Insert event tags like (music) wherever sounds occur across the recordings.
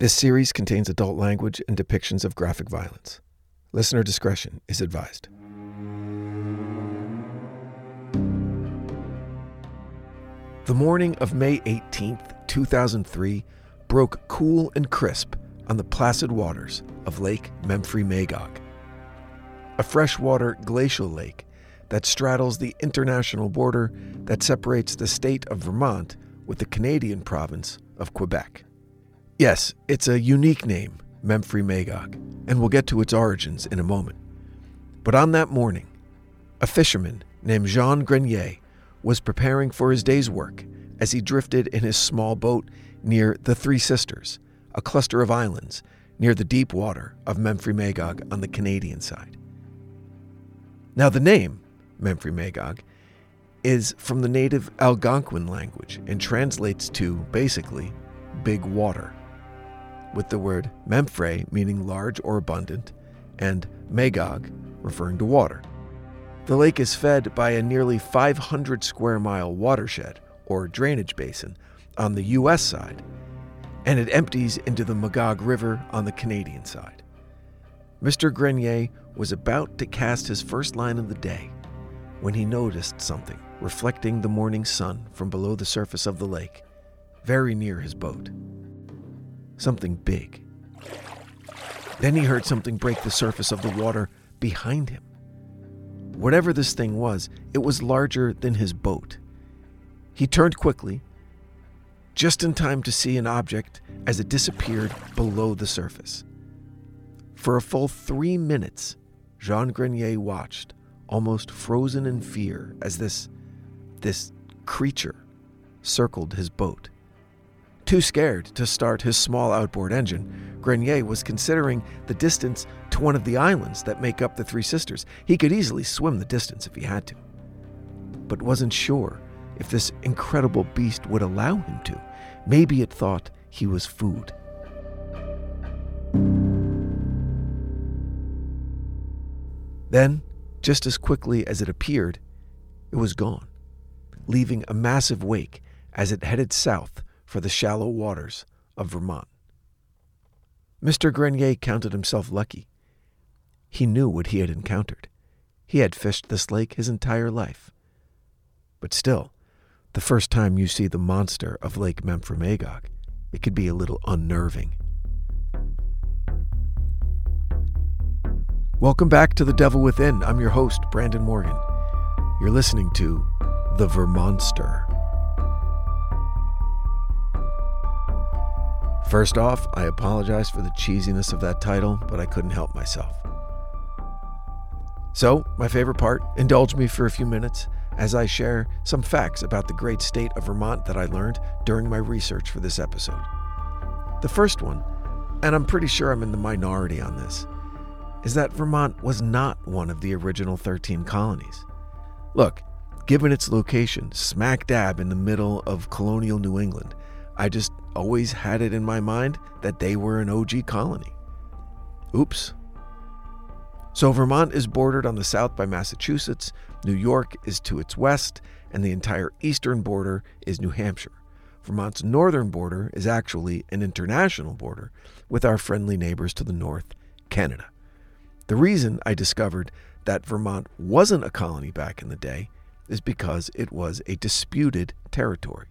This series contains adult language and depictions of graphic violence. Listener discretion is advised. The morning of May 18th, 2003, broke cool and crisp on the placid waters of Lake Memphremagog, a freshwater glacial lake that straddles the international border that separates the state of Vermont with the Canadian province of Quebec. Yes, it's a unique name, Memphremagog, and we'll get to its origins in a moment. But on that morning, a fisherman named Jean Grenier was preparing for his day's work as he drifted in his small boat near the Three Sisters, a cluster of islands near the deep water of Memphremagog on the Canadian side. Now, the name, Memphremagog, is from the native Algonquin language and translates to, basically, big water, with the word Memphrey meaning large or abundant, and Magog referring to water. The lake is fed by a nearly 500 square mile watershed, or drainage basin, on the U.S. side, and it empties into the Magog River on the Canadian side. Mr. Grenier was about to cast his first line of the day when he noticed something reflecting the morning sun from below the surface of the lake, very near his boat. Something big. Then he heard something break the surface of the water behind him. Whatever this thing was, it was larger than his boat. He turned quickly, just in time to see an object as it disappeared below the surface. For a full three minutes, Jean Grenier watched, almost frozen in fear, as this, this creature circled his boat. Too scared to start his small outboard engine, Grenier was considering the distance to one of the islands that make up the Three Sisters. He could easily swim the distance if he had to, but wasn't sure if this incredible beast would allow him to. Maybe it thought he was food. Then, just as quickly as it appeared, it was gone, leaving a massive wake as it headed south for the shallow waters of Vermont. Mr. Grenier counted himself lucky. He knew what he had encountered. He had fished this lake his entire life. But still, the first time you see the monster of Lake Memphremagog, it could be a little unnerving. Welcome back to The Devil Within. I'm your host, Brandon Morgan. You're listening to The Vermonster. First off, I apologize for the cheesiness of that title, but I couldn't help myself. So, my favorite part, indulge me for a few minutes as I share some facts about the great state of Vermont that I learned during my research for this episode. The first one, and I'm pretty sure I'm in the minority on this, is that Vermont was not one of the original 13 colonies. Look, given its location, smack dab in the middle of colonial New England, I just always had it in my mind that they were an OG colony. Oops. So Vermont is bordered on the south by Massachusetts, New York is to its west, and the entire eastern border is New Hampshire. Vermont's northern border is actually an international border with our friendly neighbors to the north, Canada. The reason I discovered that Vermont wasn't a colony back in the day is because it was a disputed territory.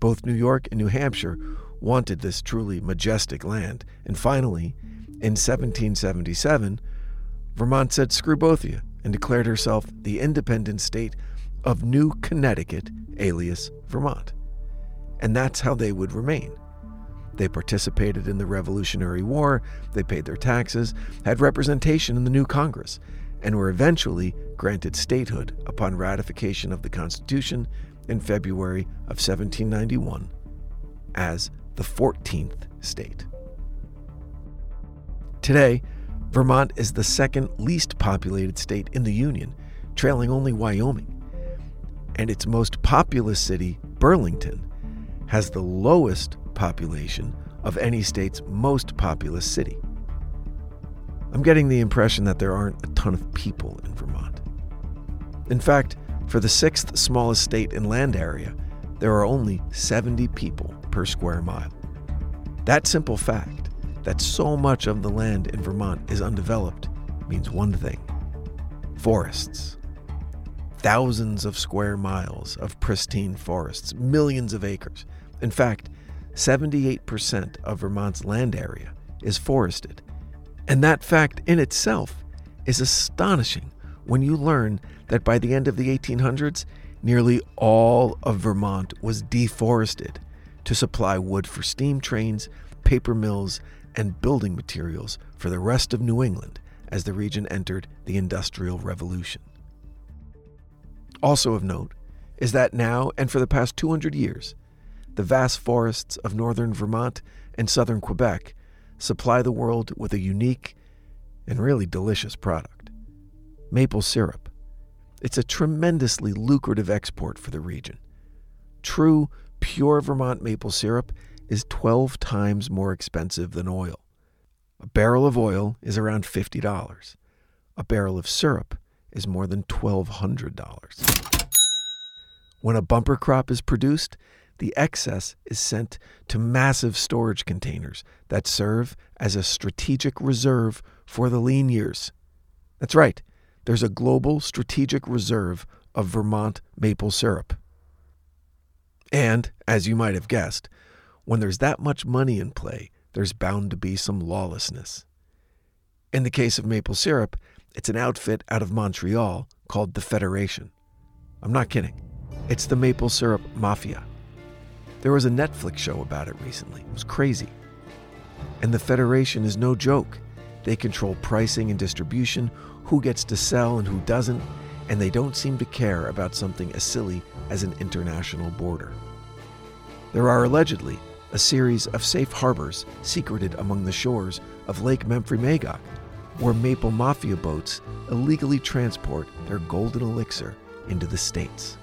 Both New York and New Hampshire wanted this truly majestic land, and finally, in 1777, Vermont said, screw both of you, and declared herself the independent state of New Connecticut, alias Vermont. And that's how they would remain. They participated in the Revolutionary War, they paid their taxes, had representation in the new Congress, and were eventually granted statehood upon ratification of the Constitution in February of 1791 as the 14th state. Today, Vermont is the second least populated state in the Union, trailing only Wyoming. And its most populous city, Burlington, has the lowest population of any state's most populous city. I'm getting the impression that there aren't a ton of people in Vermont. In fact, for the sixth smallest state in land area, there are only 70 people per square mile. That simple fact that so much of the land in Vermont is undeveloped means one thing forests. Thousands of square miles of pristine forests, millions of acres. In fact, 78% of Vermont's land area is forested. And that fact in itself is astonishing when you learn that by the end of the 1800s, nearly all of Vermont was deforested to supply wood for steam trains, paper mills, and building materials for the rest of New England as the region entered the Industrial Revolution. Also of note is that now and for the past 200 years, the vast forests of northern Vermont and southern Quebec supply the world with a unique and really delicious product maple syrup. It's a tremendously lucrative export for the region. True, pure Vermont maple syrup is 12 times more expensive than oil. A barrel of oil is around $50. A barrel of syrup is more than $1,200. When a bumper crop is produced, the excess is sent to massive storage containers that serve as a strategic reserve for the lean years. That's right, there's a global strategic reserve of Vermont maple syrup. And, as you might have guessed, when there's that much money in play, there's bound to be some lawlessness. In the case of maple syrup, it's an outfit out of Montreal called the Federation. I'm not kidding. It's the maple syrup mafia. There was a Netflix show about it recently. It was crazy. And the Federation is no joke. They control pricing and distribution, who gets to sell and who doesn't, and they don't seem to care about something as silly as an international border. There are allegedly a series of safe harbors secreted among the shores of Lake Memphremagog, where maple mafia boats illegally transport their golden elixir into the States.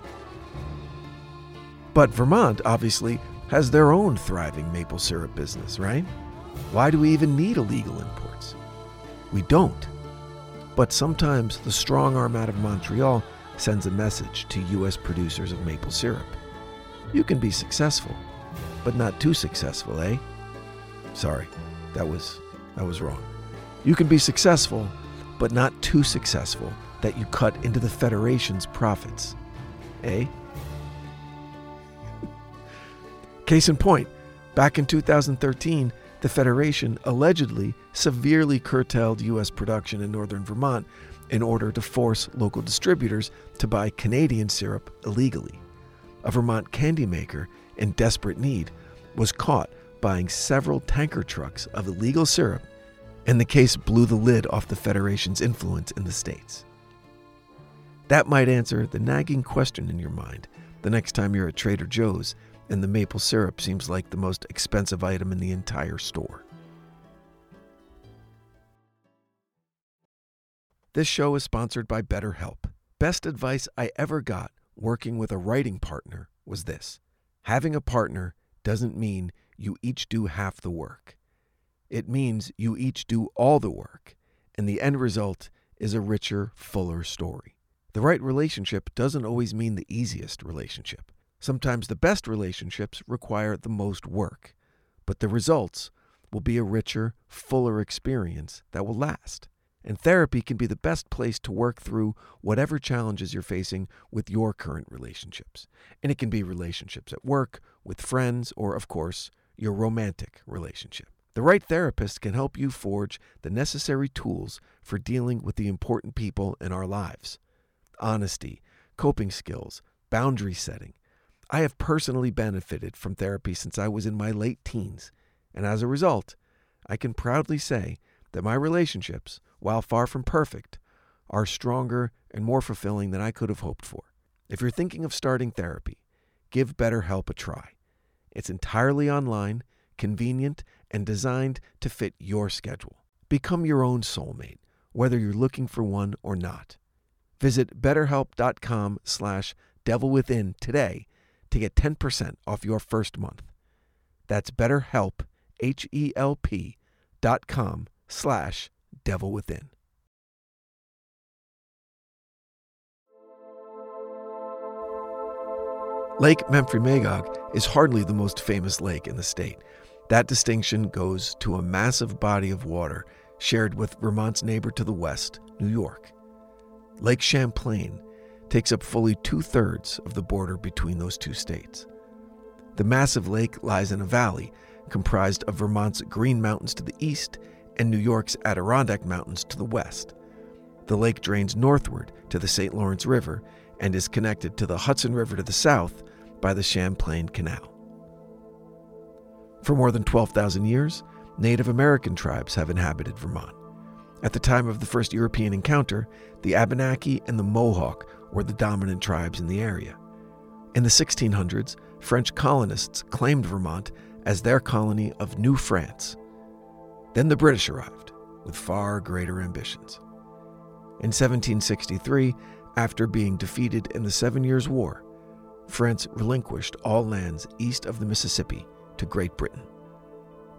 But Vermont, obviously, has their own thriving maple syrup business, right? Why do we even need illegal imports? We don't. But sometimes the strong arm out of Montreal sends a message to U.S. producers of maple syrup. You can be successful, but not too successful, eh? Sorry, that was that was wrong. You can be successful, but not too successful that you cut into the Federation's profits. Eh? (laughs) Case in point, back in 2013, the Federation allegedly severely curtailed U.S. production in northern Vermont in order to force local distributors to buy Canadian syrup illegally. A Vermont candy maker in desperate need, was caught buying several tanker trucks of illegal syrup, and the case blew the lid off the Federation's influence in the States. That might answer the nagging question in your mind the next time you're at Trader Joe's and the maple syrup seems like the most expensive item in the entire store. This show is sponsored by BetterHelp. Best advice I ever got working with a writing partner was this Having a partner doesn't mean you each do half the work. It means you each do all the work, and the end result is a richer, fuller story. The right relationship doesn't always mean the easiest relationship. Sometimes the best relationships require the most work, but the results will be a richer, fuller experience that will last. And therapy can be the best place to work through whatever challenges you're facing with your current relationships. And it can be relationships at work, with friends, or, of course, your romantic relationship. The right therapist can help you forge the necessary tools for dealing with the important people in our lives honesty, coping skills, boundary setting. I have personally benefited from therapy since I was in my late teens, and as a result, I can proudly say that my relationships, while far from perfect, are stronger and more fulfilling than I could have hoped for. If you're thinking of starting therapy, give BetterHelp a try. It's entirely online, convenient, and designed to fit your schedule. Become your own soulmate, whether you're looking for one or not. Visit betterhelp.com slash devilwithin today to get 10% off your first month. That's betterhelp, H-E-L-P dot com slash devil within. Lake Memphremagog is hardly the most famous lake in the state, That distinction goes to a massive body of water shared with Vermont's neighbor to the west, New York. Lake Champlain takes up fully two thirds of the border between those two states. The massive lake lies in a valley comprised of Vermont's Green Mountains to the east and New York's Adirondack Mountains to the west. The lake drains northward to the St. Lawrence River and is connected to the Hudson River to the south by the Champlain Canal. For more than 12,000 years, Native American tribes have inhabited Vermont. At the time of the first European encounter, the Abenaki and the Mohawk were the dominant tribes in the area. In the 1600s, French colonists claimed Vermont as their colony of New France. Then the British arrived with far greater ambitions. In 1763, after being defeated in the Seven Years' War, France relinquished all lands east of the Mississippi to Great Britain.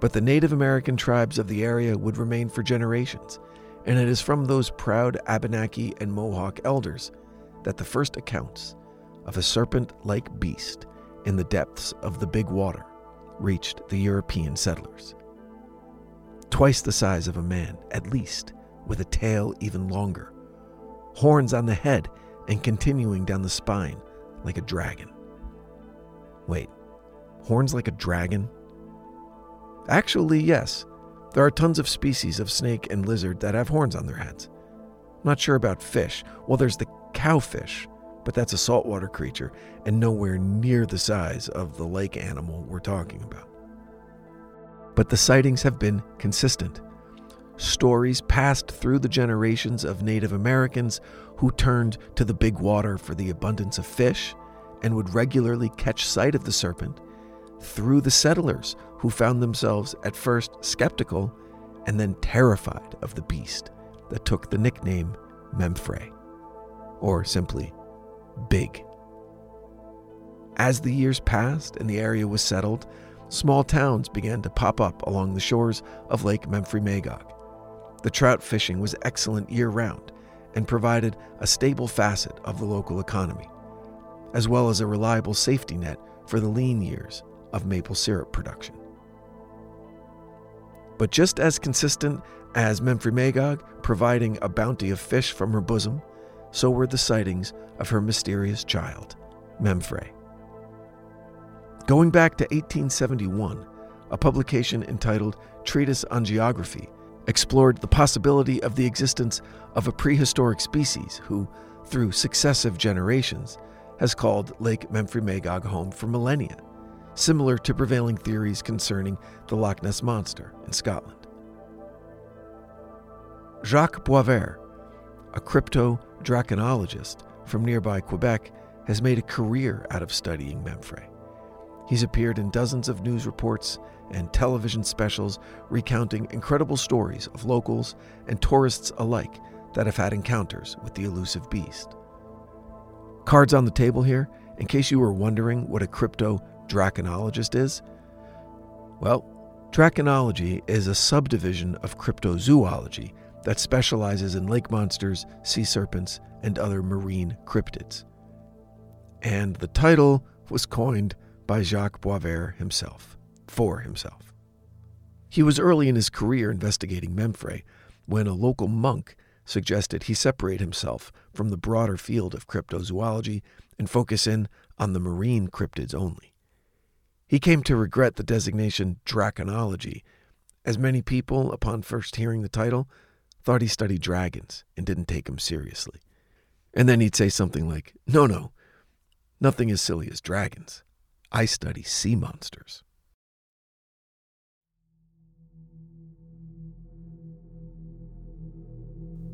But the Native American tribes of the area would remain for generations, and it is from those proud Abenaki and Mohawk elders that the first accounts of a serpent like beast in the depths of the Big Water reached the European settlers. Twice the size of a man, at least, with a tail even longer, horns on the head and continuing down the spine like a dragon. Wait, horns like a dragon? Actually, yes. There are tons of species of snake and lizard that have horns on their heads. Not sure about fish. Well, there's the cowfish, but that's a saltwater creature and nowhere near the size of the lake animal we're talking about. But the sightings have been consistent. Stories passed through the generations of Native Americans who turned to the big water for the abundance of fish and would regularly catch sight of the serpent, through the settlers who found themselves at first skeptical and then terrified of the beast that took the nickname Memphrey, or simply Big. As the years passed and the area was settled, small towns began to pop up along the shores of Lake Memphremagog. The trout fishing was excellent year round and provided a stable facet of the local economy, as well as a reliable safety net for the lean years of maple syrup production. But just as consistent as Memphremagog providing a bounty of fish from her bosom, so were the sightings of her mysterious child, Memphrey. Going back to 1871, a publication entitled Treatise on Geography explored the possibility of the existence of a prehistoric species who, through successive generations, has called Lake Memphremagog home for millennia, similar to prevailing theories concerning the Loch Ness Monster in Scotland. Jacques Boisvert, a crypto draconologist from nearby Quebec, has made a career out of studying Memphrey. He's appeared in dozens of news reports and television specials recounting incredible stories of locals and tourists alike that have had encounters with the elusive beast. Cards on the table here, in case you were wondering what a crypto draconologist is? Well, draconology is a subdivision of cryptozoology that specializes in lake monsters, sea serpents, and other marine cryptids. And the title was coined by Jacques Boisvert himself, for himself. He was early in his career investigating Memphrey when a local monk suggested he separate himself from the broader field of cryptozoology and focus in on the marine cryptids only. He came to regret the designation draconology, as many people, upon first hearing the title, thought he studied dragons and didn't take him seriously. And then he'd say something like, No, no, nothing as silly as dragons. I study sea monsters.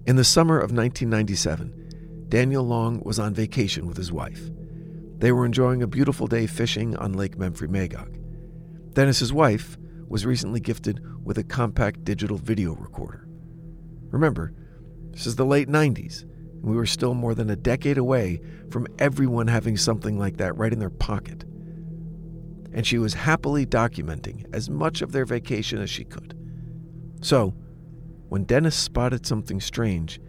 In the summer of 1997, Daniel Long was on vacation with his wife. They were enjoying a beautiful day fishing on Lake Memphremagog. Dennis's wife was recently gifted with a compact digital video recorder. Remember, this is the late 90s, and we were still more than a decade away from everyone having something like that right in their pocket. And she was happily documenting as much of their vacation as she could. So, when Dennis spotted something strange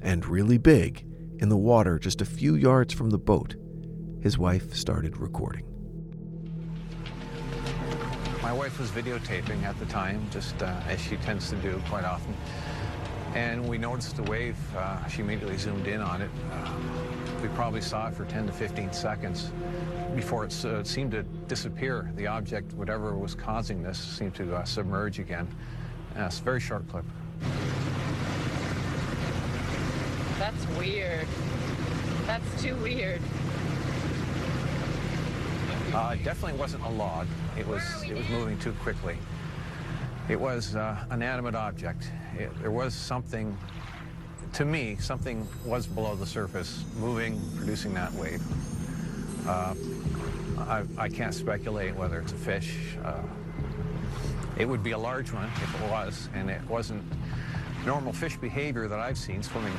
and really big in the water just a few yards from the boat, his wife started recording. My wife was videotaping at the time, just uh, as she tends to do quite often. And we noticed the wave. Uh, she immediately zoomed in on it. Uh, we probably saw it for 10 to 15 seconds before it uh, seemed to disappear. The object, whatever was causing this, seemed to uh, submerge again. Uh, it's a very short clip. That's weird. That's too weird. Uh, it definitely wasn't a log. It was it was moving too quickly. It was uh, an animate object. It, there was something, to me, something was below the surface, moving, producing that wave. Uh, I, I, can't speculate whether it's a fish. Uh, it would be a large one if it was, and it wasn't normal fish behavior that I've seen swimming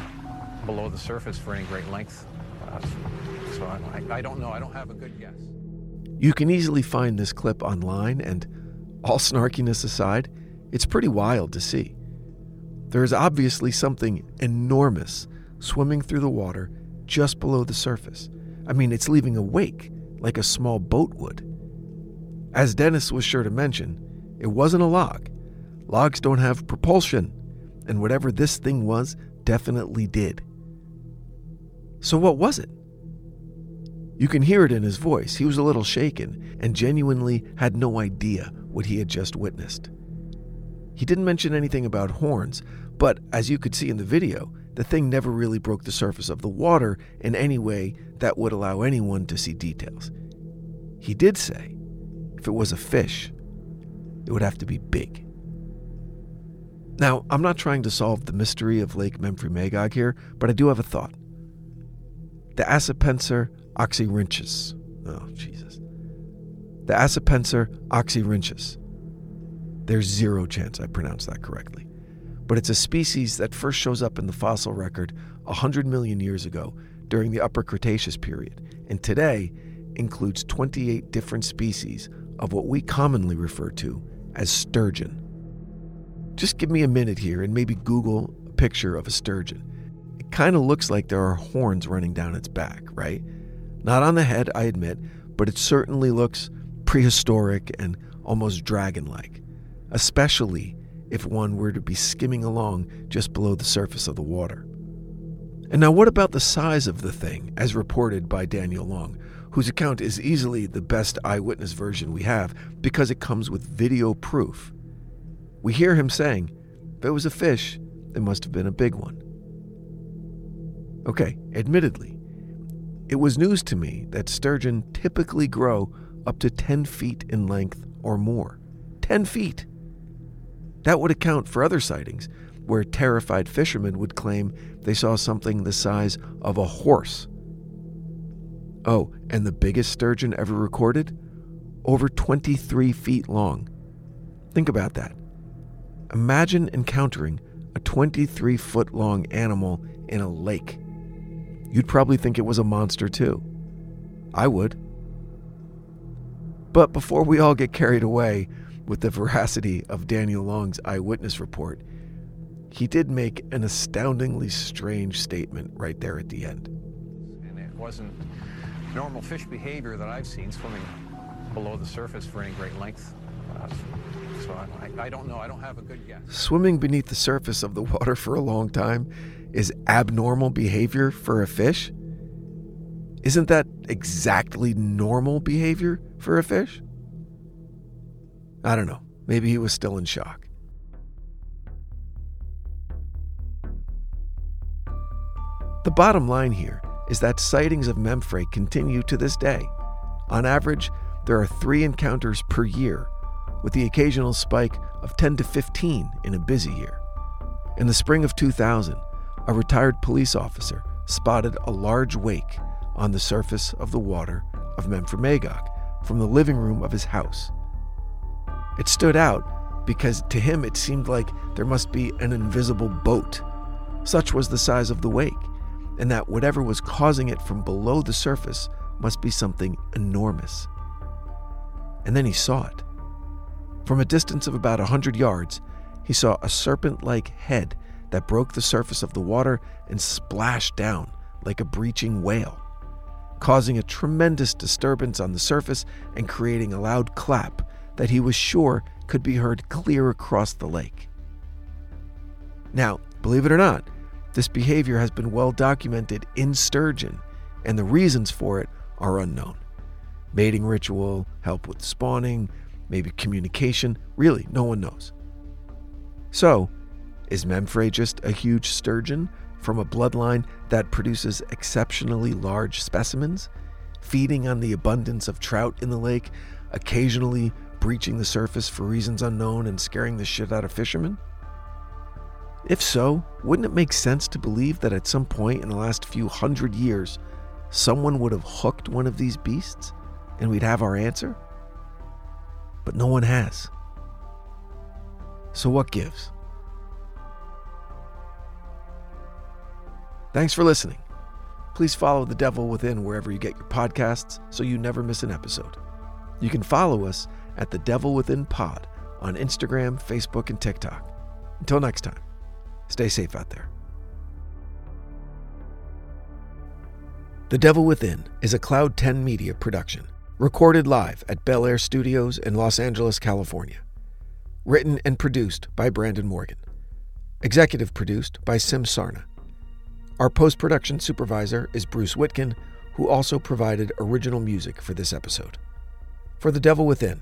below the surface for any great length. Uh, so I, I don't know. I don't have a good guess. You can easily find this clip online, and all snarkiness aside, it's pretty wild to see. There is obviously something enormous swimming through the water just below the surface. I mean, it's leaving a wake like a small boat would. As Dennis was sure to mention, it wasn't a log. Logs don't have propulsion, and whatever this thing was definitely did. So, what was it? You can hear it in his voice. He was a little shaken and genuinely had no idea what he had just witnessed. He didn't mention anything about horns, but as you could see in the video, the thing never really broke the surface of the water in any way that would allow anyone to see details. He did say if it was a fish, it would have to be big. Now, I'm not trying to solve the mystery of Lake Memphremagog here, but I do have a thought. The Acipenser oxyrhynchus. Oh, Jesus. The Acipenser oxyrhynchus. There's zero chance I pronounced that correctly. But it's a species that first shows up in the fossil record 100 million years ago during the Upper Cretaceous period, and today includes 28 different species of what we commonly refer to as sturgeon. Just give me a minute here and maybe Google a picture of a sturgeon. It kind of looks like there are horns running down its back, right? Not on the head, I admit, but it certainly looks prehistoric and almost dragon like, especially if one were to be skimming along just below the surface of the water. And now, what about the size of the thing, as reported by Daniel Long, whose account is easily the best eyewitness version we have because it comes with video proof? We hear him saying, if it was a fish, it must have been a big one. Okay, admittedly, it was news to me that sturgeon typically grow up to 10 feet in length or more. 10 feet! That would account for other sightings where terrified fishermen would claim they saw something the size of a horse. Oh, and the biggest sturgeon ever recorded? Over 23 feet long. Think about that. Imagine encountering a 23 foot long animal in a lake. You'd probably think it was a monster too. I would. But before we all get carried away with the veracity of Daniel Long's eyewitness report, he did make an astoundingly strange statement right there at the end. And it wasn't normal fish behavior that I've seen swimming below the surface for any great length. Uh, so I, I don't know. I don't have a good guess. Swimming beneath the surface of the water for a long time is abnormal behavior for a fish? Isn't that exactly normal behavior for a fish? I don't know. Maybe he was still in shock. The bottom line here is that sightings of Memphrey continue to this day. On average, there are three encounters per year, with the occasional spike of 10 to 15 in a busy year. In the spring of 2000, a retired police officer spotted a large wake on the surface of the water of Memphremagog from the living room of his house. It stood out because to him it seemed like there must be an invisible boat. Such was the size of the wake, and that whatever was causing it from below the surface must be something enormous. And then he saw it. From a distance of about a hundred yards, he saw a serpent like head that broke the surface of the water and splashed down like a breaching whale, causing a tremendous disturbance on the surface and creating a loud clap that he was sure could be heard clear across the lake. Now, believe it or not, this behavior has been well documented in sturgeon, and the reasons for it are unknown. Mating ritual, help with spawning, maybe communication, really, no one knows. So, is Memphre just a huge sturgeon from a bloodline that produces exceptionally large specimens, feeding on the abundance of trout in the lake, occasionally breaching the surface for reasons unknown and scaring the shit out of fishermen? If so, wouldn't it make sense to believe that at some point in the last few hundred years, someone would have hooked one of these beasts and we'd have our answer? But no one has. So what gives? Thanks for listening. Please follow The Devil Within wherever you get your podcasts so you never miss an episode. You can follow us at The Devil Within Pod on Instagram, Facebook, and TikTok. Until next time, stay safe out there. The Devil Within is a Cloud 10 Media production, recorded live at Bel Air Studios in Los Angeles, California. Written and produced by Brandon Morgan. Executive produced by Sim Sarna. Our post production supervisor is Bruce Witkin, who also provided original music for this episode. For The Devil Within,